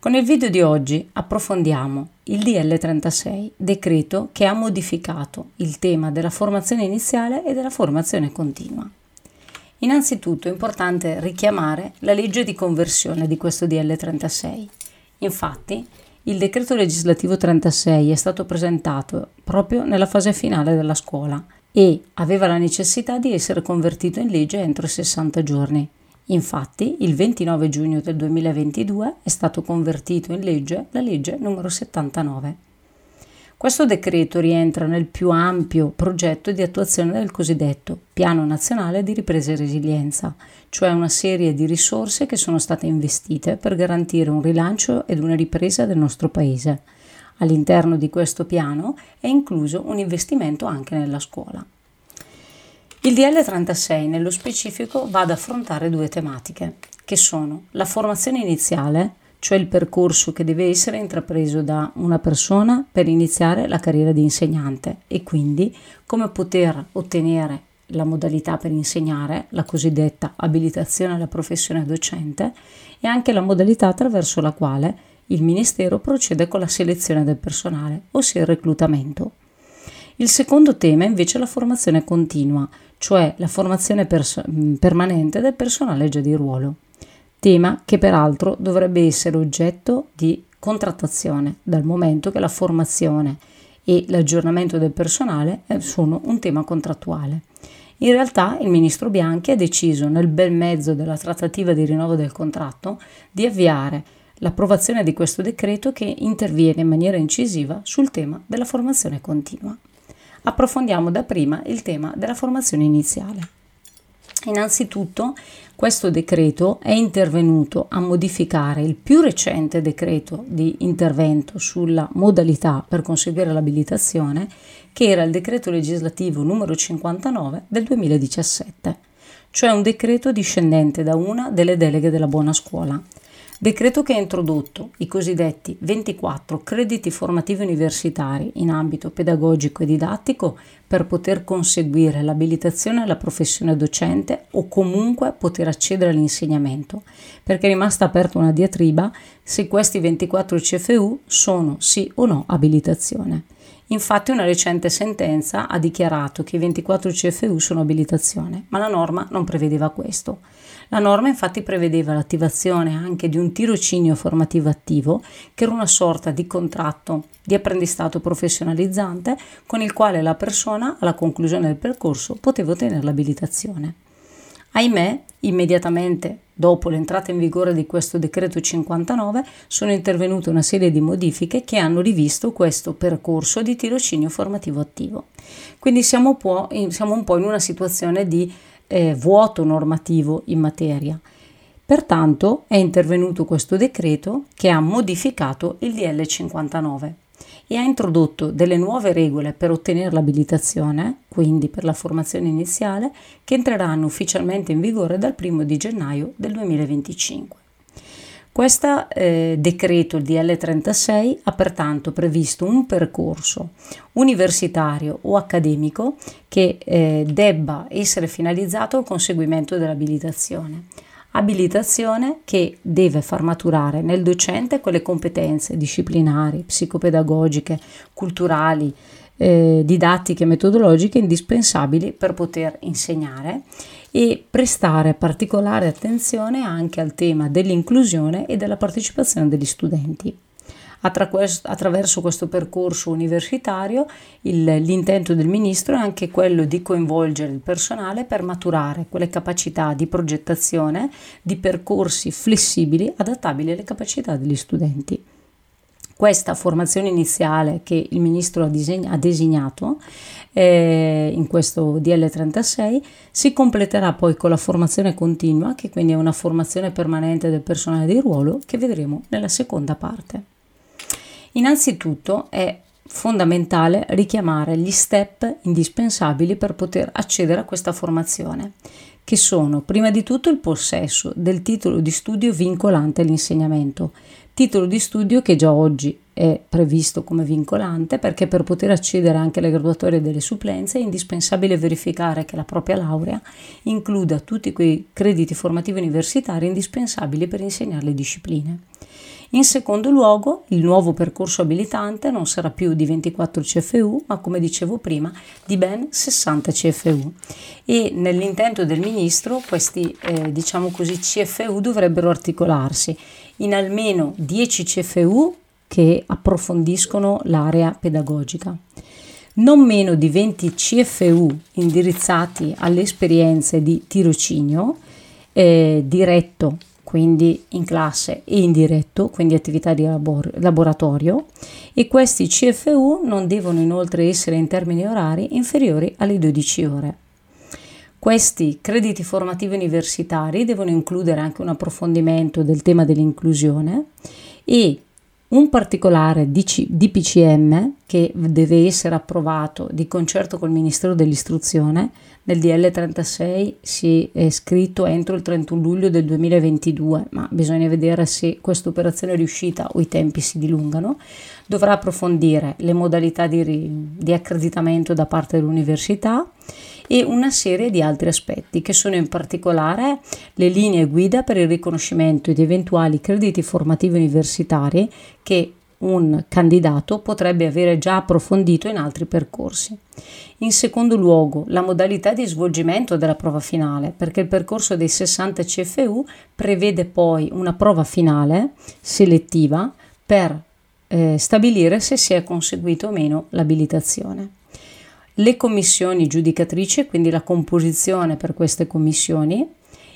Con il video di oggi approfondiamo il DL36, decreto che ha modificato il tema della formazione iniziale e della formazione continua. Innanzitutto è importante richiamare la legge di conversione di questo DL36. Infatti, il decreto legislativo 36 è stato presentato proprio nella fase finale della scuola e aveva la necessità di essere convertito in legge entro 60 giorni. Infatti, il 29 giugno del 2022 è stato convertito in legge la legge numero 79. Questo decreto rientra nel più ampio progetto di attuazione del cosiddetto Piano Nazionale di Ripresa e Resilienza, cioè una serie di risorse che sono state investite per garantire un rilancio ed una ripresa del nostro Paese. All'interno di questo piano è incluso un investimento anche nella scuola. Il DL36 nello specifico va ad affrontare due tematiche, che sono la formazione iniziale, cioè il percorso che deve essere intrapreso da una persona per iniziare la carriera di insegnante e quindi come poter ottenere la modalità per insegnare, la cosiddetta abilitazione alla professione docente e anche la modalità attraverso la quale il Ministero procede con la selezione del personale, ossia il reclutamento. Il secondo tema è invece la formazione continua, cioè la formazione pers- mm, permanente del personale già di ruolo, tema che peraltro dovrebbe essere oggetto di contrattazione, dal momento che la formazione e l'aggiornamento del personale eh, sono un tema contrattuale. In realtà il ministro Bianchi ha deciso nel bel mezzo della trattativa di rinnovo del contratto di avviare l'approvazione di questo decreto che interviene in maniera incisiva sul tema della formazione continua approfondiamo dapprima il tema della formazione iniziale. Innanzitutto, questo decreto è intervenuto a modificare il più recente decreto di intervento sulla modalità per conseguire l'abilitazione, che era il decreto legislativo numero 59 del 2017, cioè un decreto discendente da una delle deleghe della buona scuola Decreto che ha introdotto i cosiddetti 24 crediti formativi universitari in ambito pedagogico e didattico per poter conseguire l'abilitazione alla professione docente o comunque poter accedere all'insegnamento, perché è rimasta aperta una diatriba se questi 24 CFU sono sì o no abilitazione. Infatti una recente sentenza ha dichiarato che i 24 CFU sono abilitazione, ma la norma non prevedeva questo. La norma infatti prevedeva l'attivazione anche di un tirocinio formativo attivo, che era una sorta di contratto di apprendistato professionalizzante con il quale la persona alla conclusione del percorso poteva ottenere l'abilitazione. Ahimè, immediatamente dopo l'entrata in vigore di questo decreto 59 sono intervenute una serie di modifiche che hanno rivisto questo percorso di tirocinio formativo attivo. Quindi siamo, un po' in una situazione di eh, vuoto normativo in materia. Pertanto è intervenuto questo decreto che ha modificato il DL 59 e ha introdotto delle nuove regole per ottenere l'abilitazione, quindi per la formazione iniziale, che entreranno ufficialmente in vigore dal 1 di gennaio del 2025. Questo eh, decreto, il DL36, ha pertanto previsto un percorso universitario o accademico che eh, debba essere finalizzato al conseguimento dell'abilitazione. Abilitazione che deve far maturare nel docente quelle competenze disciplinari, psicopedagogiche, culturali, eh, didattiche e metodologiche indispensabili per poter insegnare e prestare particolare attenzione anche al tema dell'inclusione e della partecipazione degli studenti. Attraverso questo percorso universitario il, l'intento del Ministro è anche quello di coinvolgere il personale per maturare quelle capacità di progettazione di percorsi flessibili adattabili alle capacità degli studenti. Questa formazione iniziale che il Ministro ha, disegna, ha designato eh, in questo DL36 si completerà poi con la formazione continua, che quindi è una formazione permanente del personale di ruolo, che vedremo nella seconda parte. Innanzitutto è fondamentale richiamare gli step indispensabili per poter accedere a questa formazione, che sono prima di tutto il possesso del titolo di studio vincolante all'insegnamento, titolo di studio che già oggi è previsto come vincolante perché per poter accedere anche alle graduatorie delle supplenze è indispensabile verificare che la propria laurea includa tutti quei crediti formativi universitari indispensabili per insegnare le discipline. In secondo luogo, il nuovo percorso abilitante non sarà più di 24 CFU, ma come dicevo prima, di ben 60 CFU. E nell'intento del ministro, questi eh, diciamo così CFU dovrebbero articolarsi in almeno 10 CFU che approfondiscono l'area pedagogica non meno di 20 CFU indirizzati alle esperienze di tirocinio eh, diretto, quindi in classe, e indiretto, quindi attività di labor- laboratorio, e questi CFU non devono inoltre essere in termini orari inferiori alle 12 ore. Questi crediti formativi universitari devono includere anche un approfondimento del tema dell'inclusione e un particolare DPCM che deve essere approvato di concerto col Ministero dell'Istruzione nel DL 36 si è scritto entro il 31 luglio del 2022, ma bisogna vedere se questa operazione è riuscita o i tempi si dilungano. Dovrà approfondire le modalità di, di accreditamento da parte dell'università e una serie di altri aspetti che sono in particolare le linee guida per il riconoscimento di eventuali crediti formativi universitari che un candidato potrebbe avere già approfondito in altri percorsi. In secondo luogo, la modalità di svolgimento della prova finale, perché il percorso dei 60 CFU prevede poi una prova finale selettiva per eh, stabilire se si è conseguito o meno l'abilitazione le commissioni giudicatrici, quindi la composizione per queste commissioni,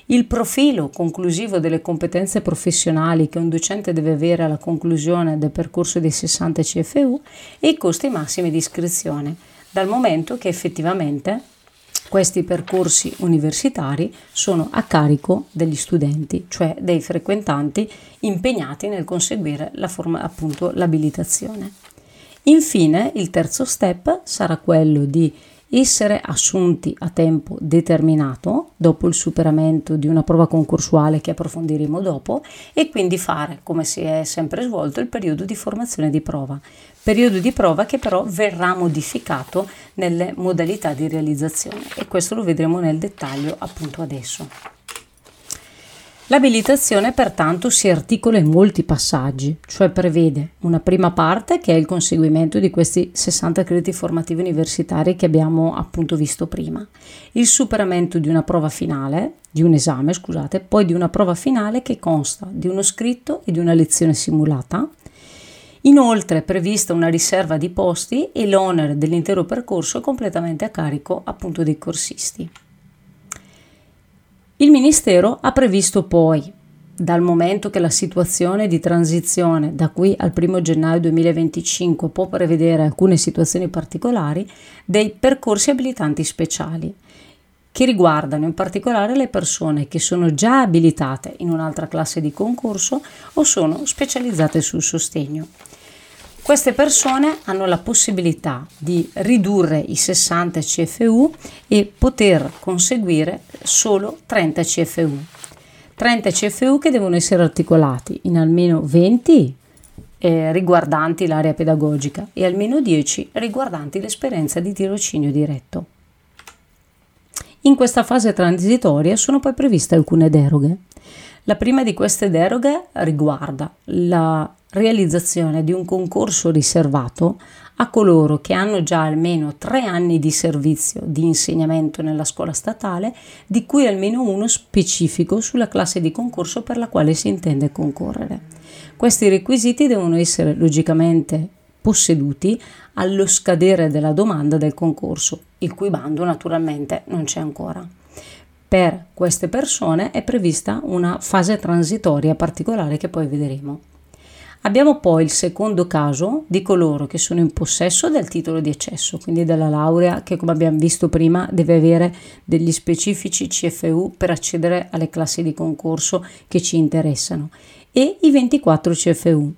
il profilo conclusivo delle competenze professionali che un docente deve avere alla conclusione del percorso dei 60 CFU e i costi massimi di iscrizione, dal momento che effettivamente questi percorsi universitari sono a carico degli studenti, cioè dei frequentanti impegnati nel conseguire la forma, appunto, l'abilitazione. Infine, il terzo step sarà quello di essere assunti a tempo determinato dopo il superamento di una prova concorsuale che approfondiremo dopo e quindi fare, come si è sempre svolto, il periodo di formazione di prova. Periodo di prova che però verrà modificato nelle modalità di realizzazione e questo lo vedremo nel dettaglio appunto adesso. L'abilitazione pertanto si articola in molti passaggi, cioè prevede una prima parte che è il conseguimento di questi 60 crediti formativi universitari che abbiamo appunto visto prima, il superamento di una prova finale, di un esame scusate, poi di una prova finale che consta di uno scritto e di una lezione simulata, Inoltre è prevista una riserva di posti e l'onere dell'intero percorso è completamente a carico appunto dei corsisti. Il Ministero ha previsto poi, dal momento che la situazione di transizione da qui al 1 gennaio 2025 può prevedere alcune situazioni particolari, dei percorsi abilitanti speciali che riguardano in particolare le persone che sono già abilitate in un'altra classe di concorso o sono specializzate sul sostegno. Queste persone hanno la possibilità di ridurre i 60 CFU e poter conseguire solo 30 CFU. 30 CFU che devono essere articolati in almeno 20 eh, riguardanti l'area pedagogica e almeno 10 riguardanti l'esperienza di tirocinio diretto. In questa fase transitoria sono poi previste alcune deroghe. La prima di queste deroghe riguarda la realizzazione di un concorso riservato a coloro che hanno già almeno tre anni di servizio di insegnamento nella scuola statale, di cui almeno uno specifico sulla classe di concorso per la quale si intende concorrere. Questi requisiti devono essere logicamente posseduti allo scadere della domanda del concorso, il cui bando naturalmente non c'è ancora. Per queste persone è prevista una fase transitoria particolare che poi vedremo. Abbiamo poi il secondo caso di coloro che sono in possesso del titolo di accesso, quindi della laurea che come abbiamo visto prima deve avere degli specifici CFU per accedere alle classi di concorso che ci interessano e i 24 CFU.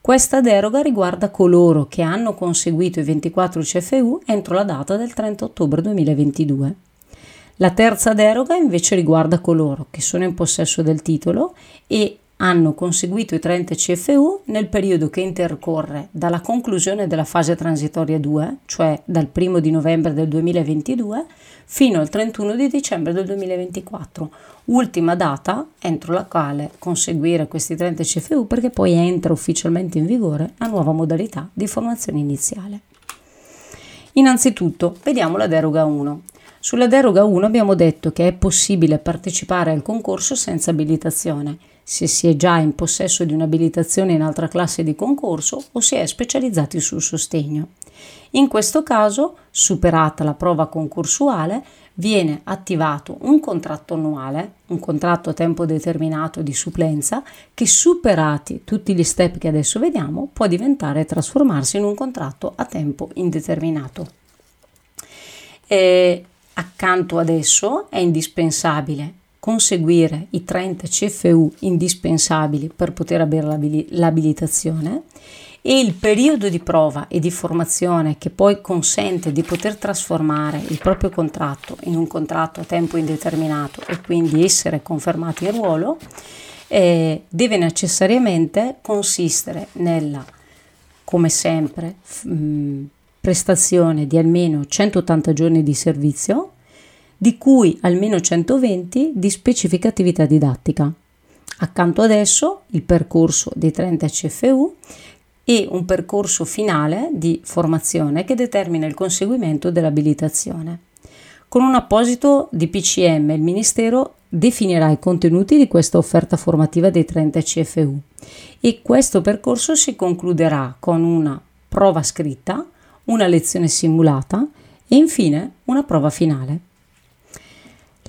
Questa deroga riguarda coloro che hanno conseguito i 24 CFU entro la data del 30 ottobre 2022. La terza deroga invece riguarda coloro che sono in possesso del titolo e hanno conseguito i 30 CFU nel periodo che intercorre dalla conclusione della fase transitoria 2, cioè dal 1 di novembre del 2022, fino al 31 di dicembre del 2024, ultima data entro la quale conseguire questi 30 CFU perché poi entra ufficialmente in vigore la nuova modalità di formazione iniziale. Innanzitutto vediamo la deroga 1. Sulla deroga 1 abbiamo detto che è possibile partecipare al concorso senza abilitazione, se si è già in possesso di un'abilitazione in altra classe di concorso o si è specializzati sul sostegno. In questo caso, superata la prova concorsuale, viene attivato un contratto annuale, un contratto a tempo determinato di supplenza, che superati tutti gli step che adesso vediamo può diventare e trasformarsi in un contratto a tempo indeterminato. E accanto ad esso è indispensabile conseguire i 30 CFU indispensabili per poter avere l'abilitazione e il periodo di prova e di formazione che poi consente di poter trasformare il proprio contratto in un contratto a tempo indeterminato e quindi essere confermati in ruolo, eh, deve necessariamente consistere nella, come sempre, mh, prestazione di almeno 180 giorni di servizio, di cui almeno 120 di specifica attività didattica. Accanto ad esso il percorso dei 30 CFU e un percorso finale di formazione che determina il conseguimento dell'abilitazione. Con un apposito DPCM il Ministero definirà i contenuti di questa offerta formativa dei 30 CFU e questo percorso si concluderà con una prova scritta, una lezione simulata e infine una prova finale.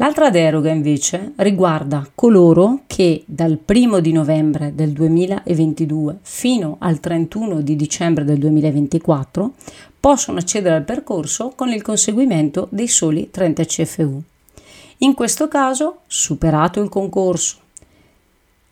L'altra deroga invece riguarda coloro che dal 1 di novembre del 2022 fino al 31 di dicembre del 2024 possono accedere al percorso con il conseguimento dei soli 30 CFU. In questo caso, superato il concorso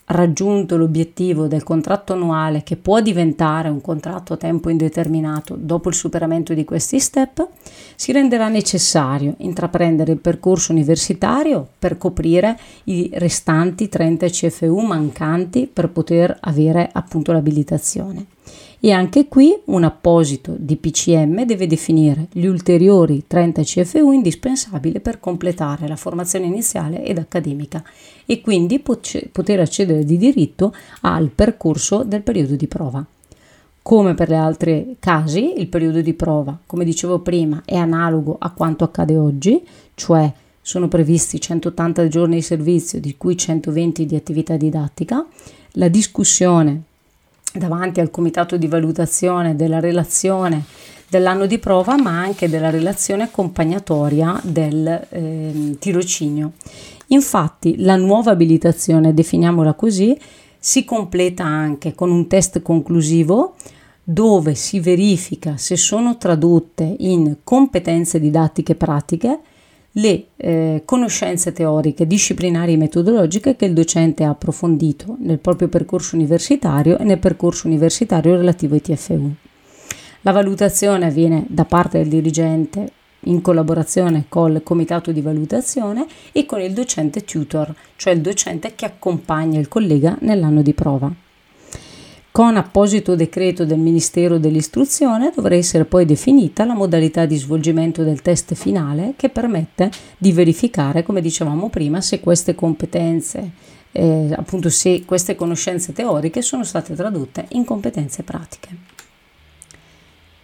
raggiunto l'obiettivo del contratto annuale che può diventare un contratto a tempo indeterminato dopo il superamento di questi step, si renderà necessario intraprendere il percorso universitario per coprire i restanti 30 CFU mancanti per poter avere appunto l'abilitazione e anche qui un apposito DPCM deve definire gli ulteriori 30 CFU indispensabili per completare la formazione iniziale ed accademica e quindi poter accedere di diritto al percorso del periodo di prova. Come per gli altri casi, il periodo di prova, come dicevo prima, è analogo a quanto accade oggi, cioè sono previsti 180 giorni di servizio, di cui 120 di attività didattica. La discussione davanti al comitato di valutazione della relazione dell'anno di prova, ma anche della relazione accompagnatoria del eh, tirocinio. Infatti, la nuova abilitazione, definiamola così, si completa anche con un test conclusivo dove si verifica se sono tradotte in competenze didattiche pratiche le eh, conoscenze teoriche, disciplinari e metodologiche che il docente ha approfondito nel proprio percorso universitario e nel percorso universitario relativo ai TFU. La valutazione avviene da parte del dirigente in collaborazione col comitato di valutazione e con il docente tutor, cioè il docente che accompagna il collega nell'anno di prova. Con apposito decreto del Ministero dell'Istruzione dovrà essere poi definita la modalità di svolgimento del test finale che permette di verificare, come dicevamo prima, se queste competenze, eh, appunto se queste conoscenze teoriche sono state tradotte in competenze pratiche.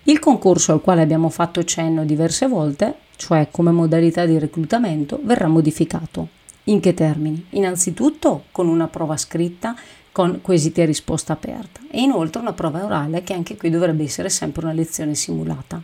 Il concorso al quale abbiamo fatto cenno diverse volte, cioè come modalità di reclutamento, verrà modificato. In che termini? Innanzitutto con una prova scritta con quesiti a risposta aperta e inoltre una prova orale che anche qui dovrebbe essere sempre una lezione simulata.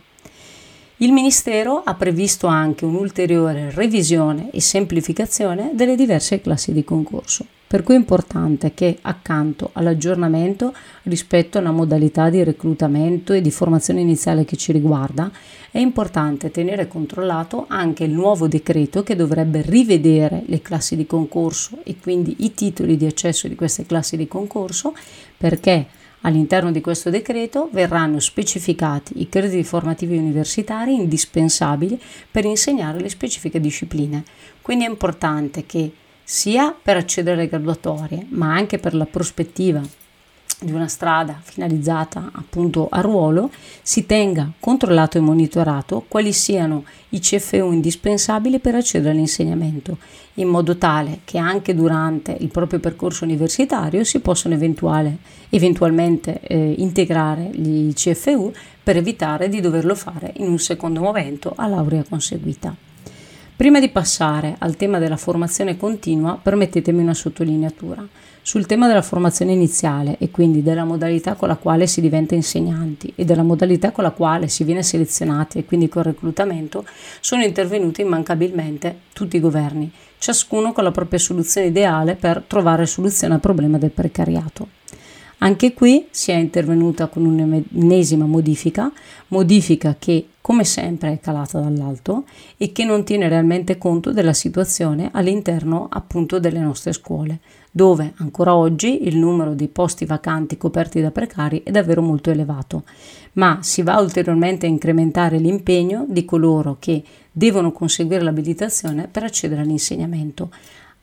Il Ministero ha previsto anche un'ulteriore revisione e semplificazione delle diverse classi di concorso, per cui è importante che accanto all'aggiornamento rispetto a una modalità di reclutamento e di formazione iniziale che ci riguarda, è importante tenere controllato anche il nuovo decreto che dovrebbe rivedere le classi di concorso e quindi i titoli di accesso di queste classi di concorso perché All'interno di questo decreto verranno specificati i crediti formativi universitari indispensabili per insegnare le specifiche discipline. Quindi è importante che sia per accedere alle graduatorie, ma anche per la prospettiva di una strada finalizzata appunto a ruolo si tenga controllato e monitorato quali siano i CFU indispensabili per accedere all'insegnamento, in modo tale che anche durante il proprio percorso universitario si possano eventualmente eh, integrare gli CFU per evitare di doverlo fare in un secondo momento a laurea conseguita. Prima di passare al tema della formazione continua, permettetemi una sottolineatura. Sul tema della formazione iniziale e quindi della modalità con la quale si diventa insegnanti e della modalità con la quale si viene selezionati e quindi col reclutamento, sono intervenuti immancabilmente tutti i governi, ciascuno con la propria soluzione ideale per trovare soluzione al problema del precariato. Anche qui si è intervenuta con un'ennesima modifica, modifica che come sempre è calata dall'alto e che non tiene realmente conto della situazione all'interno appunto delle nostre scuole, dove ancora oggi il numero di posti vacanti coperti da precari è davvero molto elevato, ma si va ulteriormente a incrementare l'impegno di coloro che devono conseguire l'abilitazione per accedere all'insegnamento,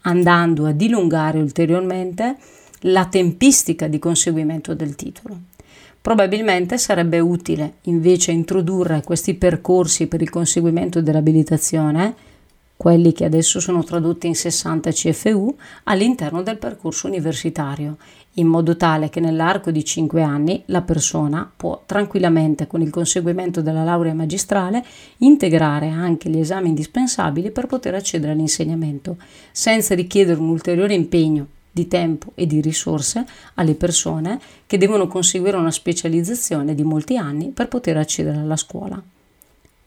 andando a dilungare ulteriormente la tempistica di conseguimento del titolo. Probabilmente sarebbe utile invece introdurre questi percorsi per il conseguimento dell'abilitazione, quelli che adesso sono tradotti in 60 CFU, all'interno del percorso universitario, in modo tale che nell'arco di 5 anni la persona può tranquillamente con il conseguimento della laurea magistrale integrare anche gli esami indispensabili per poter accedere all'insegnamento, senza richiedere un ulteriore impegno di tempo e di risorse alle persone che devono conseguire una specializzazione di molti anni per poter accedere alla scuola,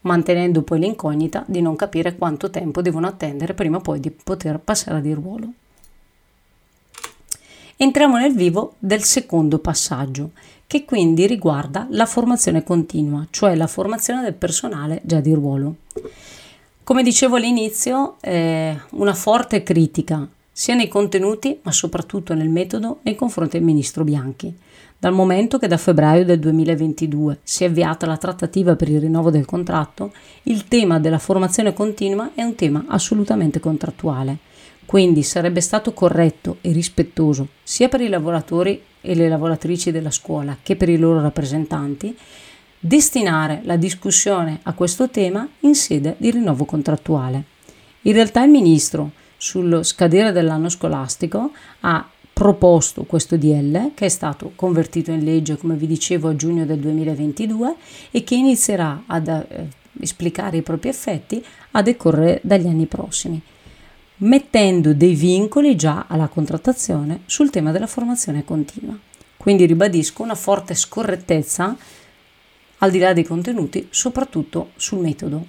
mantenendo poi l'incognita di non capire quanto tempo devono attendere prima poi di poter passare di ruolo. Entriamo nel vivo del secondo passaggio, che quindi riguarda la formazione continua, cioè la formazione del personale già di ruolo. Come dicevo all'inizio, eh, una forte critica sia nei contenuti ma soprattutto nel metodo nei confronti del ministro Bianchi, dal momento che da febbraio del 2022 si è avviata la trattativa per il rinnovo del contratto, il tema della formazione continua è un tema assolutamente contrattuale. Quindi sarebbe stato corretto e rispettoso sia per i lavoratori e le lavoratrici della scuola che per i loro rappresentanti destinare la discussione a questo tema in sede di rinnovo contrattuale. In realtà il ministro sullo scadere dell'anno scolastico ha proposto questo DL che è stato convertito in legge come vi dicevo a giugno del 2022 e che inizierà ad eh, esplicare i propri effetti a decorrere dagli anni prossimi mettendo dei vincoli già alla contrattazione sul tema della formazione continua. Quindi ribadisco una forte scorrettezza al di là dei contenuti, soprattutto sul metodo.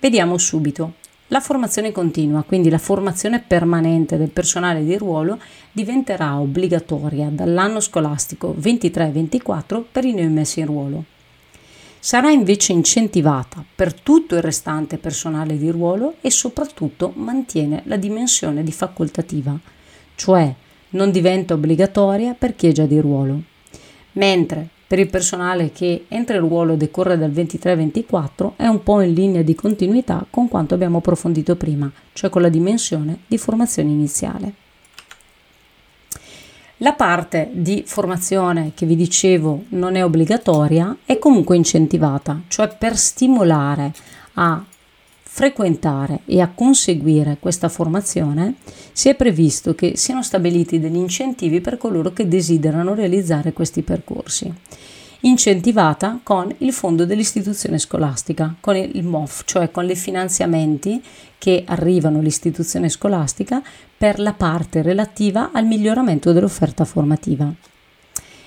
Vediamo subito la formazione continua, quindi la formazione permanente del personale di ruolo, diventerà obbligatoria dall'anno scolastico 23-24 per i neoi messi in ruolo. Sarà invece incentivata per tutto il restante personale di ruolo e soprattutto mantiene la dimensione di facoltativa, cioè non diventa obbligatoria per chi è già di ruolo. Mentre per il personale che entra in ruolo decorre dal 23-24 è un po' in linea di continuità con quanto abbiamo approfondito prima, cioè con la dimensione di formazione iniziale. La parte di formazione che vi dicevo non è obbligatoria è comunque incentivata, cioè per stimolare a frequentare e a conseguire questa formazione, si è previsto che siano stabiliti degli incentivi per coloro che desiderano realizzare questi percorsi. Incentivata con il fondo dell'istituzione scolastica, con il MOF, cioè con i finanziamenti che arrivano all'istituzione scolastica per la parte relativa al miglioramento dell'offerta formativa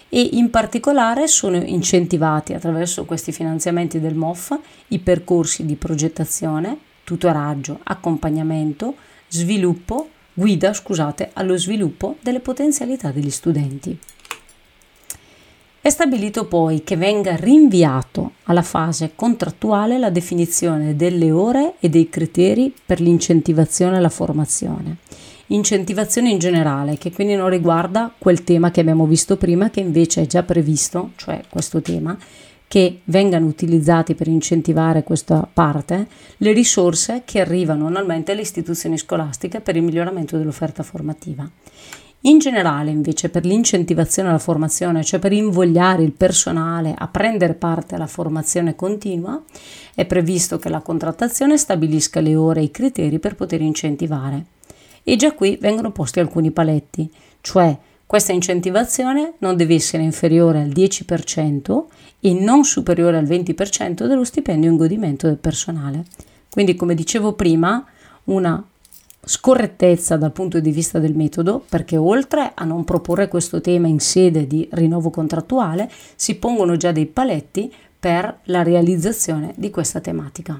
e in particolare sono incentivati attraverso questi finanziamenti del MOF i percorsi di progettazione, tutoraggio, accompagnamento, sviluppo, guida, scusate, allo sviluppo delle potenzialità degli studenti. È stabilito poi che venga rinviato alla fase contrattuale la definizione delle ore e dei criteri per l'incentivazione alla formazione incentivazione in generale, che quindi non riguarda quel tema che abbiamo visto prima, che invece è già previsto, cioè questo tema, che vengano utilizzati per incentivare questa parte le risorse che arrivano annualmente alle istituzioni scolastiche per il miglioramento dell'offerta formativa. In generale, invece, per l'incentivazione alla formazione, cioè per invogliare il personale a prendere parte alla formazione continua, è previsto che la contrattazione stabilisca le ore e i criteri per poter incentivare. E già qui vengono posti alcuni paletti, cioè questa incentivazione non deve essere inferiore al 10% e non superiore al 20% dello stipendio in godimento del personale. Quindi, come dicevo prima, una scorrettezza dal punto di vista del metodo, perché oltre a non proporre questo tema in sede di rinnovo contrattuale, si pongono già dei paletti per la realizzazione di questa tematica.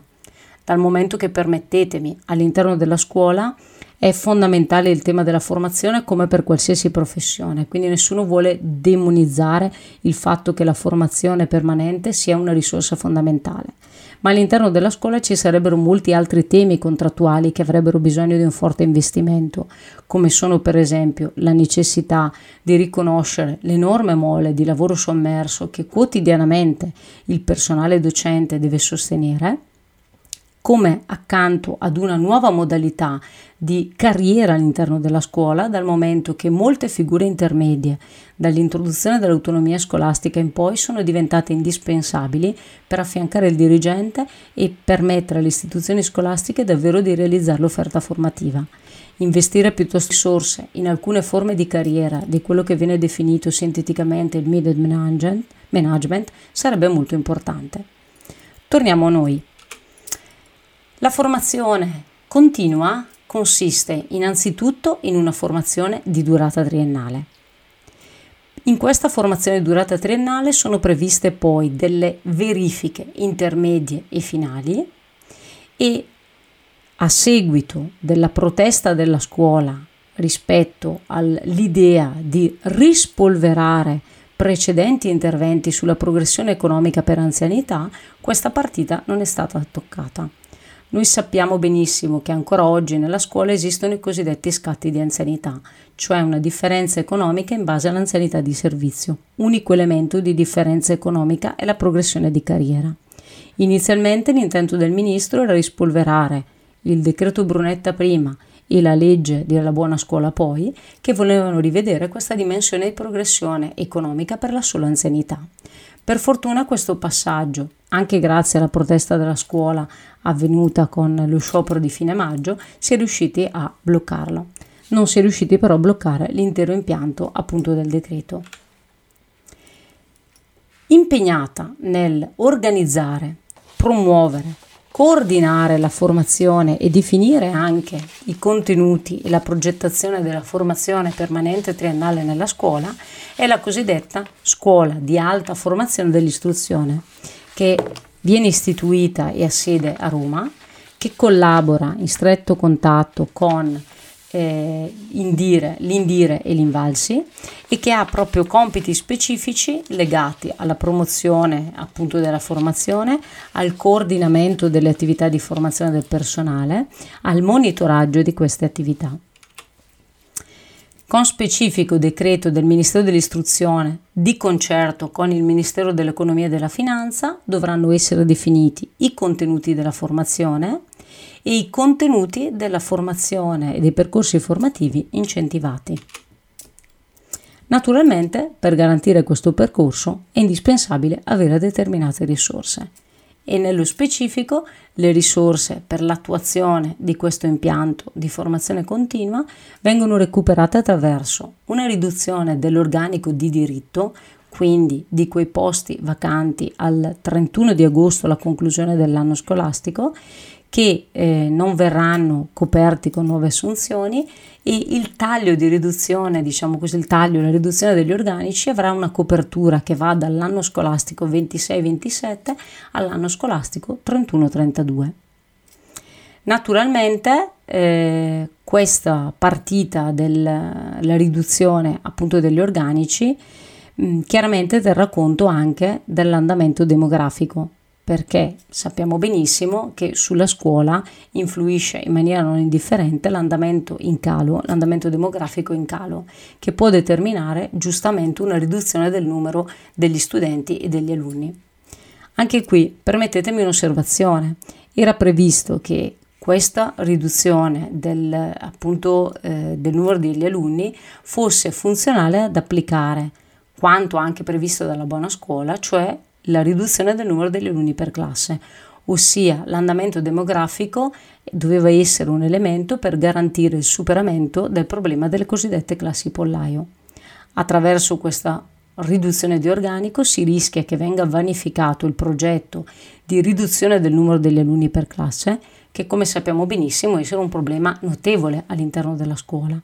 Dal momento che permettetemi all'interno della scuola è fondamentale il tema della formazione come per qualsiasi professione, quindi nessuno vuole demonizzare il fatto che la formazione permanente sia una risorsa fondamentale. Ma all'interno della scuola ci sarebbero molti altri temi contrattuali che avrebbero bisogno di un forte investimento, come sono per esempio la necessità di riconoscere l'enorme mole di lavoro sommerso che quotidianamente il personale docente deve sostenere, come accanto ad una nuova modalità di carriera all'interno della scuola, dal momento che molte figure intermedie, dall'introduzione dell'autonomia scolastica in poi, sono diventate indispensabili per affiancare il dirigente e permettere alle istituzioni scolastiche davvero di realizzare l'offerta formativa. Investire piuttosto risorse in alcune forme di carriera di quello che viene definito sinteticamente il middle management, management sarebbe molto importante. Torniamo a noi. La formazione continua consiste innanzitutto in una formazione di durata triennale. In questa formazione di durata triennale sono previste poi delle verifiche intermedie e finali e a seguito della protesta della scuola rispetto all'idea di rispolverare precedenti interventi sulla progressione economica per anzianità, questa partita non è stata toccata. Noi sappiamo benissimo che ancora oggi nella scuola esistono i cosiddetti scatti di anzianità, cioè una differenza economica in base all'anzianità di servizio. Unico elemento di differenza economica è la progressione di carriera. Inizialmente l'intento del ministro era rispolverare il decreto Brunetta prima e la legge della buona scuola poi, che volevano rivedere questa dimensione di progressione economica per la sola anzianità. Per fortuna questo passaggio, anche grazie alla protesta della scuola avvenuta con lo sciopero di fine maggio, si è riusciti a bloccarlo. Non si è riusciti però a bloccare l'intero impianto appunto del decreto. Impegnata nel organizzare, promuovere, coordinare la formazione e definire anche i contenuti e la progettazione della formazione permanente triennale nella scuola è la cosiddetta scuola di alta formazione dell'istruzione che viene istituita e ha sede a Roma, che collabora in stretto contatto con eh, Indire, l'Indire e l'Invalsi e che ha proprio compiti specifici legati alla promozione appunto della formazione, al coordinamento delle attività di formazione del personale, al monitoraggio di queste attività. Con specifico decreto del Ministero dell'Istruzione, di concerto con il Ministero dell'Economia e della Finanza, dovranno essere definiti i contenuti della formazione, e i contenuti della formazione e dei percorsi formativi incentivati. Naturalmente, per garantire questo percorso è indispensabile avere determinate risorse e nello specifico le risorse per l'attuazione di questo impianto di formazione continua vengono recuperate attraverso una riduzione dell'organico di diritto, quindi di quei posti vacanti al 31 di agosto, alla conclusione dell'anno scolastico, che eh, non verranno coperti con nuove assunzioni e il taglio di riduzione, diciamo così, il taglio, la riduzione degli organici avrà una copertura che va dall'anno scolastico 26-27 all'anno scolastico 31-32. Naturalmente eh, questa partita della riduzione appunto degli organici mm, chiaramente terrà conto anche dell'andamento demografico perché sappiamo benissimo che sulla scuola influisce in maniera non indifferente l'andamento in calo, l'andamento demografico in calo, che può determinare giustamente una riduzione del numero degli studenti e degli alunni. Anche qui permettetemi un'osservazione. Era previsto che questa riduzione del, appunto, eh, del numero degli alunni fosse funzionale ad applicare quanto anche previsto dalla buona scuola, cioè la riduzione del numero degli alunni per classe, ossia l'andamento demografico doveva essere un elemento per garantire il superamento del problema delle cosiddette classi pollaio. Attraverso questa riduzione di organico si rischia che venga vanificato il progetto di riduzione del numero degli alunni per classe, che come sappiamo benissimo essere un problema notevole all'interno della scuola,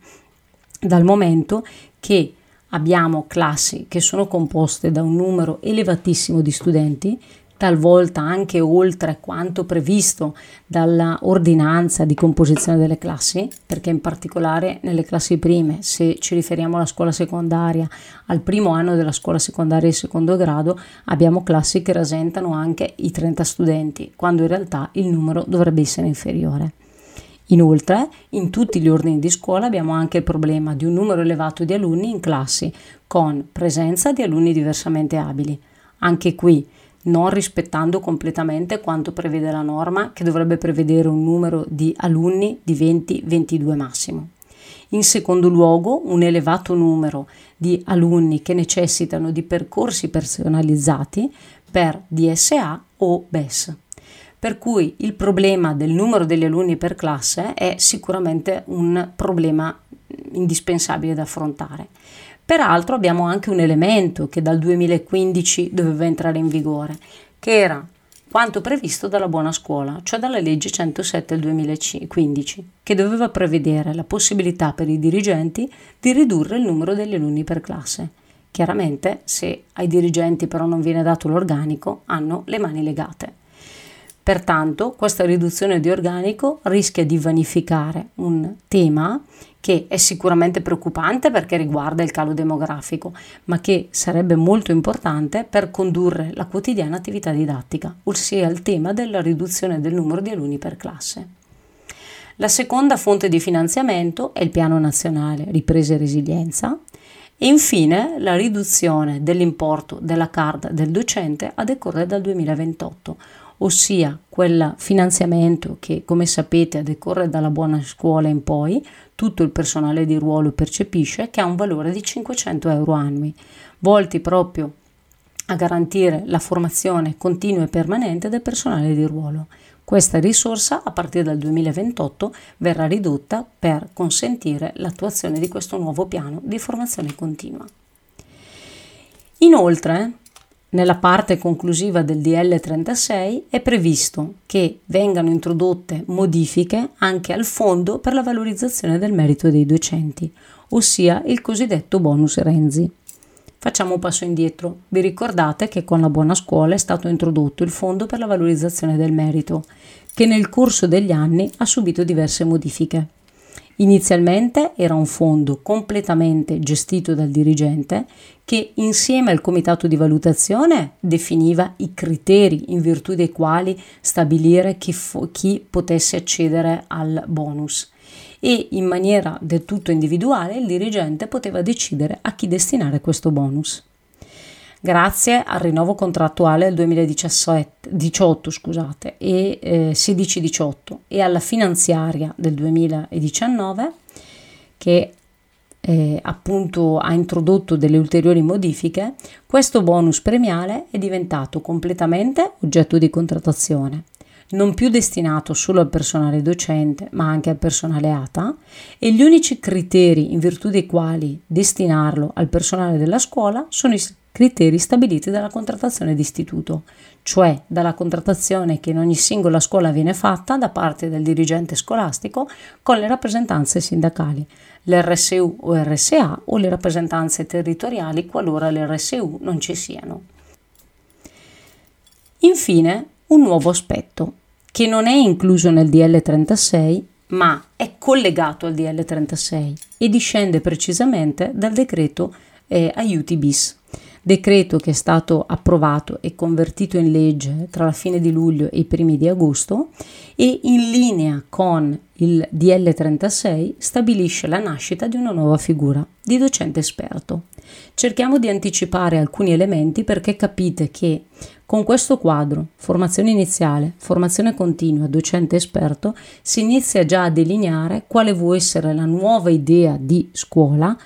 dal momento che abbiamo classi che sono composte da un numero elevatissimo di studenti talvolta anche oltre quanto previsto dalla ordinanza di composizione delle classi, perché in particolare nelle classi prime, se ci riferiamo alla scuola secondaria, al primo anno della scuola secondaria di secondo grado, abbiamo classi che rasentano anche i 30 studenti, quando in realtà il numero dovrebbe essere inferiore. Inoltre, in tutti gli ordini di scuola abbiamo anche il problema di un numero elevato di alunni in classi, con presenza di alunni diversamente abili. Anche qui non rispettando completamente quanto prevede la norma che dovrebbe prevedere un numero di alunni di 20-22 massimo. In secondo luogo, un elevato numero di alunni che necessitano di percorsi personalizzati per DSA o BES. Per cui il problema del numero degli alunni per classe è sicuramente un problema indispensabile da affrontare. Peraltro abbiamo anche un elemento che dal 2015 doveva entrare in vigore, che era quanto previsto dalla buona scuola, cioè dalla legge 107 del 2015, che doveva prevedere la possibilità per i dirigenti di ridurre il numero degli alunni per classe. Chiaramente, se ai dirigenti però non viene dato l'organico, hanno le mani legate. Pertanto questa riduzione di organico rischia di vanificare un tema che è sicuramente preoccupante perché riguarda il calo demografico, ma che sarebbe molto importante per condurre la quotidiana attività didattica, ossia il tema della riduzione del numero di alunni per classe. La seconda fonte di finanziamento è il Piano Nazionale Ripresa e Resilienza e infine la riduzione dell'importo della card del docente a decorrere dal 2028 ossia quel finanziamento che, come sapete, a decorrere dalla buona scuola in poi, tutto il personale di ruolo percepisce, che ha un valore di 500 euro annui, volti proprio a garantire la formazione continua e permanente del personale di ruolo. Questa risorsa a partire dal 2028 verrà ridotta per consentire l'attuazione di questo nuovo piano di formazione continua. Inoltre, nella parte conclusiva del DL 36 è previsto che vengano introdotte modifiche anche al fondo per la valorizzazione del merito dei docenti, ossia il cosiddetto bonus Renzi. Facciamo un passo indietro. Vi ricordate che con la buona scuola è stato introdotto il fondo per la valorizzazione del merito, che nel corso degli anni ha subito diverse modifiche. Inizialmente era un fondo completamente gestito dal dirigente che insieme al comitato di valutazione definiva i criteri in virtù dei quali stabilire chi, fo- chi potesse accedere al bonus. E in maniera del tutto individuale il dirigente poteva decidere a chi destinare questo bonus grazie al rinnovo contrattuale del 2018 scusate, e eh, 16-18 e alla finanziaria del 2019 che eh, appunto ha introdotto delle ulteriori modifiche, questo bonus premiale è diventato completamente oggetto di contrattazione non più destinato solo al personale docente, ma anche al personale ATA, e gli unici criteri in virtù dei quali destinarlo al personale della scuola sono i criteri stabiliti dalla contrattazione d'istituto, cioè dalla contrattazione che in ogni singola scuola viene fatta da parte del dirigente scolastico con le rappresentanze sindacali, l'RSU o RSA o le rappresentanze territoriali qualora le RSU non ci siano. Infine, un nuovo aspetto, che non è incluso nel DL 36, ma è collegato al DL 36 e discende precisamente dal decreto eh, aiuti bis decreto che è stato approvato e convertito in legge tra la fine di luglio e i primi di agosto e in linea con il DL 36 stabilisce la nascita di una nuova figura di docente esperto. Cerchiamo di anticipare alcuni elementi perché capite che con questo quadro, formazione iniziale, formazione continua, docente esperto, si inizia già a delineare quale può essere la nuova idea di scuola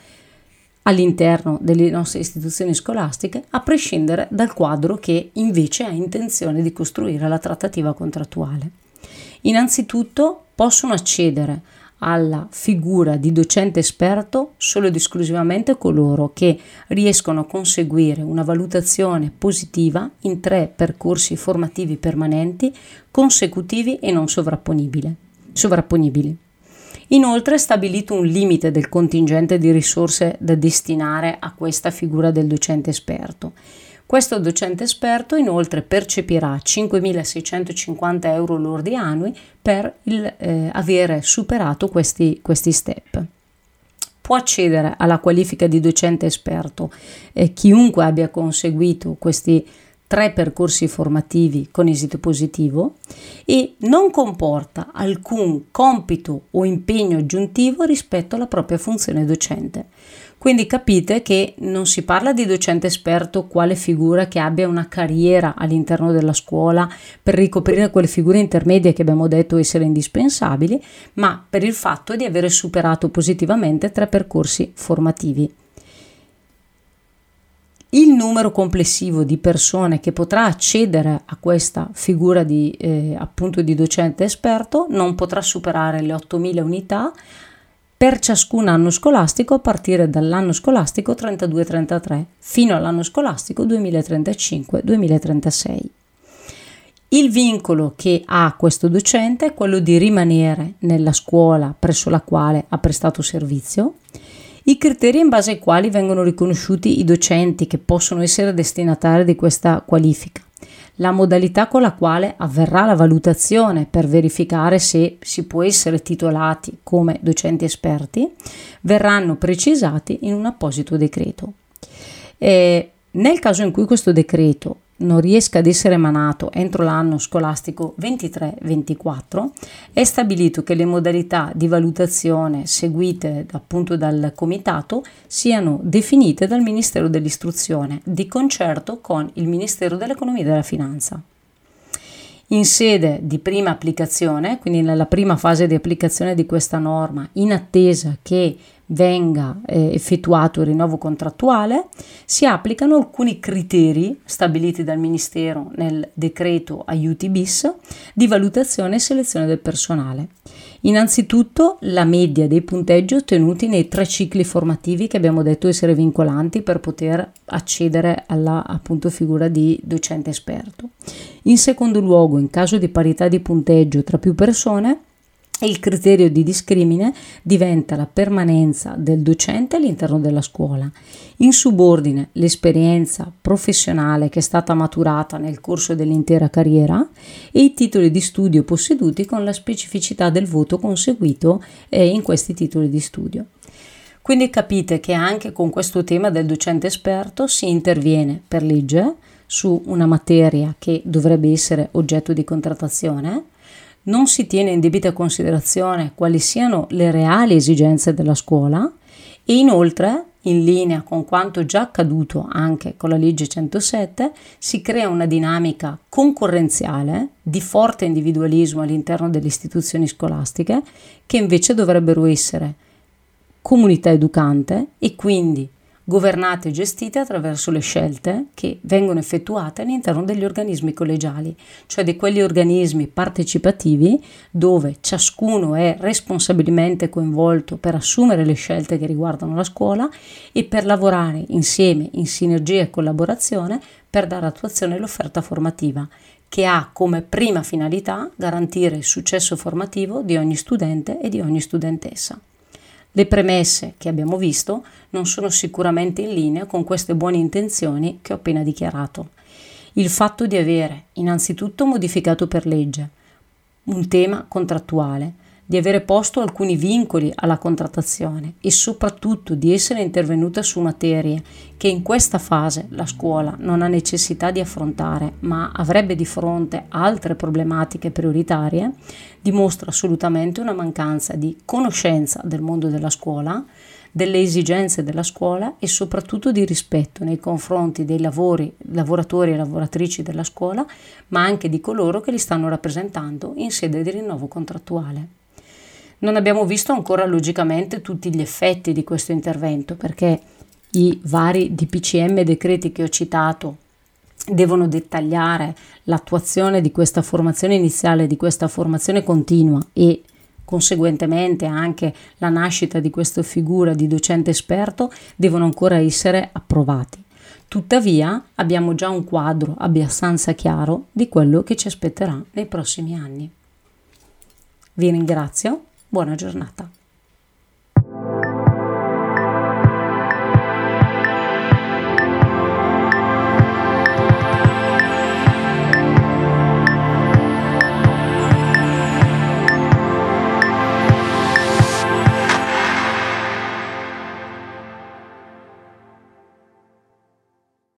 all'interno delle nostre istituzioni scolastiche, a prescindere dal quadro che invece ha intenzione di costruire la trattativa contrattuale. Innanzitutto possono accedere alla figura di docente esperto solo ed esclusivamente coloro che riescono a conseguire una valutazione positiva in tre percorsi formativi permanenti, consecutivi e non sovrapponibili. Inoltre è stabilito un limite del contingente di risorse da destinare a questa figura del docente esperto. Questo docente esperto inoltre percepirà 5.650 euro lordi annui per il, eh, avere superato questi, questi step può accedere alla qualifica di docente esperto eh, chiunque abbia conseguito questi tre percorsi formativi con esito positivo e non comporta alcun compito o impegno aggiuntivo rispetto alla propria funzione docente. Quindi capite che non si parla di docente esperto quale figura che abbia una carriera all'interno della scuola per ricoprire quelle figure intermedie che abbiamo detto essere indispensabili, ma per il fatto di avere superato positivamente tre percorsi formativi il numero complessivo di persone che potrà accedere a questa figura di, eh, appunto di docente esperto non potrà superare le 8.000 unità per ciascun anno scolastico a partire dall'anno scolastico 32-33 fino all'anno scolastico 2035-2036. Il vincolo che ha questo docente è quello di rimanere nella scuola presso la quale ha prestato servizio i criteri in base ai quali vengono riconosciuti i docenti che possono essere destinatari di questa qualifica, la modalità con la quale avverrà la valutazione per verificare se si può essere titolati come docenti esperti, verranno precisati in un apposito decreto. E nel caso in cui questo decreto non riesca ad essere emanato entro l'anno scolastico 23-24, è stabilito che le modalità di valutazione seguite appunto dal comitato siano definite dal Ministero dell'Istruzione di concerto con il Ministero dell'Economia e della Finanza. In sede di prima applicazione, quindi nella prima fase di applicazione di questa norma, in attesa che venga eh, effettuato il rinnovo contrattuale, si applicano alcuni criteri stabiliti dal Ministero nel decreto aiuti bis di valutazione e selezione del personale. Innanzitutto la media dei punteggi ottenuti nei tre cicli formativi che abbiamo detto essere vincolanti per poter accedere alla appunto figura di docente esperto. In secondo luogo, in caso di parità di punteggio tra più persone, il criterio di discrimine diventa la permanenza del docente all'interno della scuola. In subordine l'esperienza professionale che è stata maturata nel corso dell'intera carriera e i titoli di studio posseduti con la specificità del voto conseguito eh, in questi titoli di studio. Quindi capite che anche con questo tema del docente esperto si interviene per legge su una materia che dovrebbe essere oggetto di contrattazione non si tiene in debita considerazione quali siano le reali esigenze della scuola e inoltre, in linea con quanto già accaduto anche con la legge 107, si crea una dinamica concorrenziale di forte individualismo all'interno delle istituzioni scolastiche che invece dovrebbero essere comunità educante e quindi governate e gestite attraverso le scelte che vengono effettuate all'interno degli organismi collegiali, cioè di quegli organismi partecipativi dove ciascuno è responsabilmente coinvolto per assumere le scelte che riguardano la scuola e per lavorare insieme in sinergia e collaborazione per dare attuazione all'offerta formativa che ha come prima finalità garantire il successo formativo di ogni studente e di ogni studentessa. Le premesse che abbiamo visto non sono sicuramente in linea con queste buone intenzioni che ho appena dichiarato. Il fatto di avere innanzitutto modificato per legge un tema contrattuale, di avere posto alcuni vincoli alla contrattazione e soprattutto di essere intervenuta su materie che in questa fase la scuola non ha necessità di affrontare, ma avrebbe di fronte altre problematiche prioritarie, dimostra assolutamente una mancanza di conoscenza del mondo della scuola, delle esigenze della scuola e soprattutto di rispetto nei confronti dei lavori, lavoratori e lavoratrici della scuola, ma anche di coloro che li stanno rappresentando in sede di rinnovo contrattuale. Non abbiamo visto ancora logicamente tutti gli effetti di questo intervento perché i vari DPCM decreti che ho citato devono dettagliare l'attuazione di questa formazione iniziale, di questa formazione continua e conseguentemente anche la nascita di questa figura di docente esperto devono ancora essere approvati. Tuttavia abbiamo già un quadro abbastanza chiaro di quello che ci aspetterà nei prossimi anni. Vi ringrazio, buona giornata.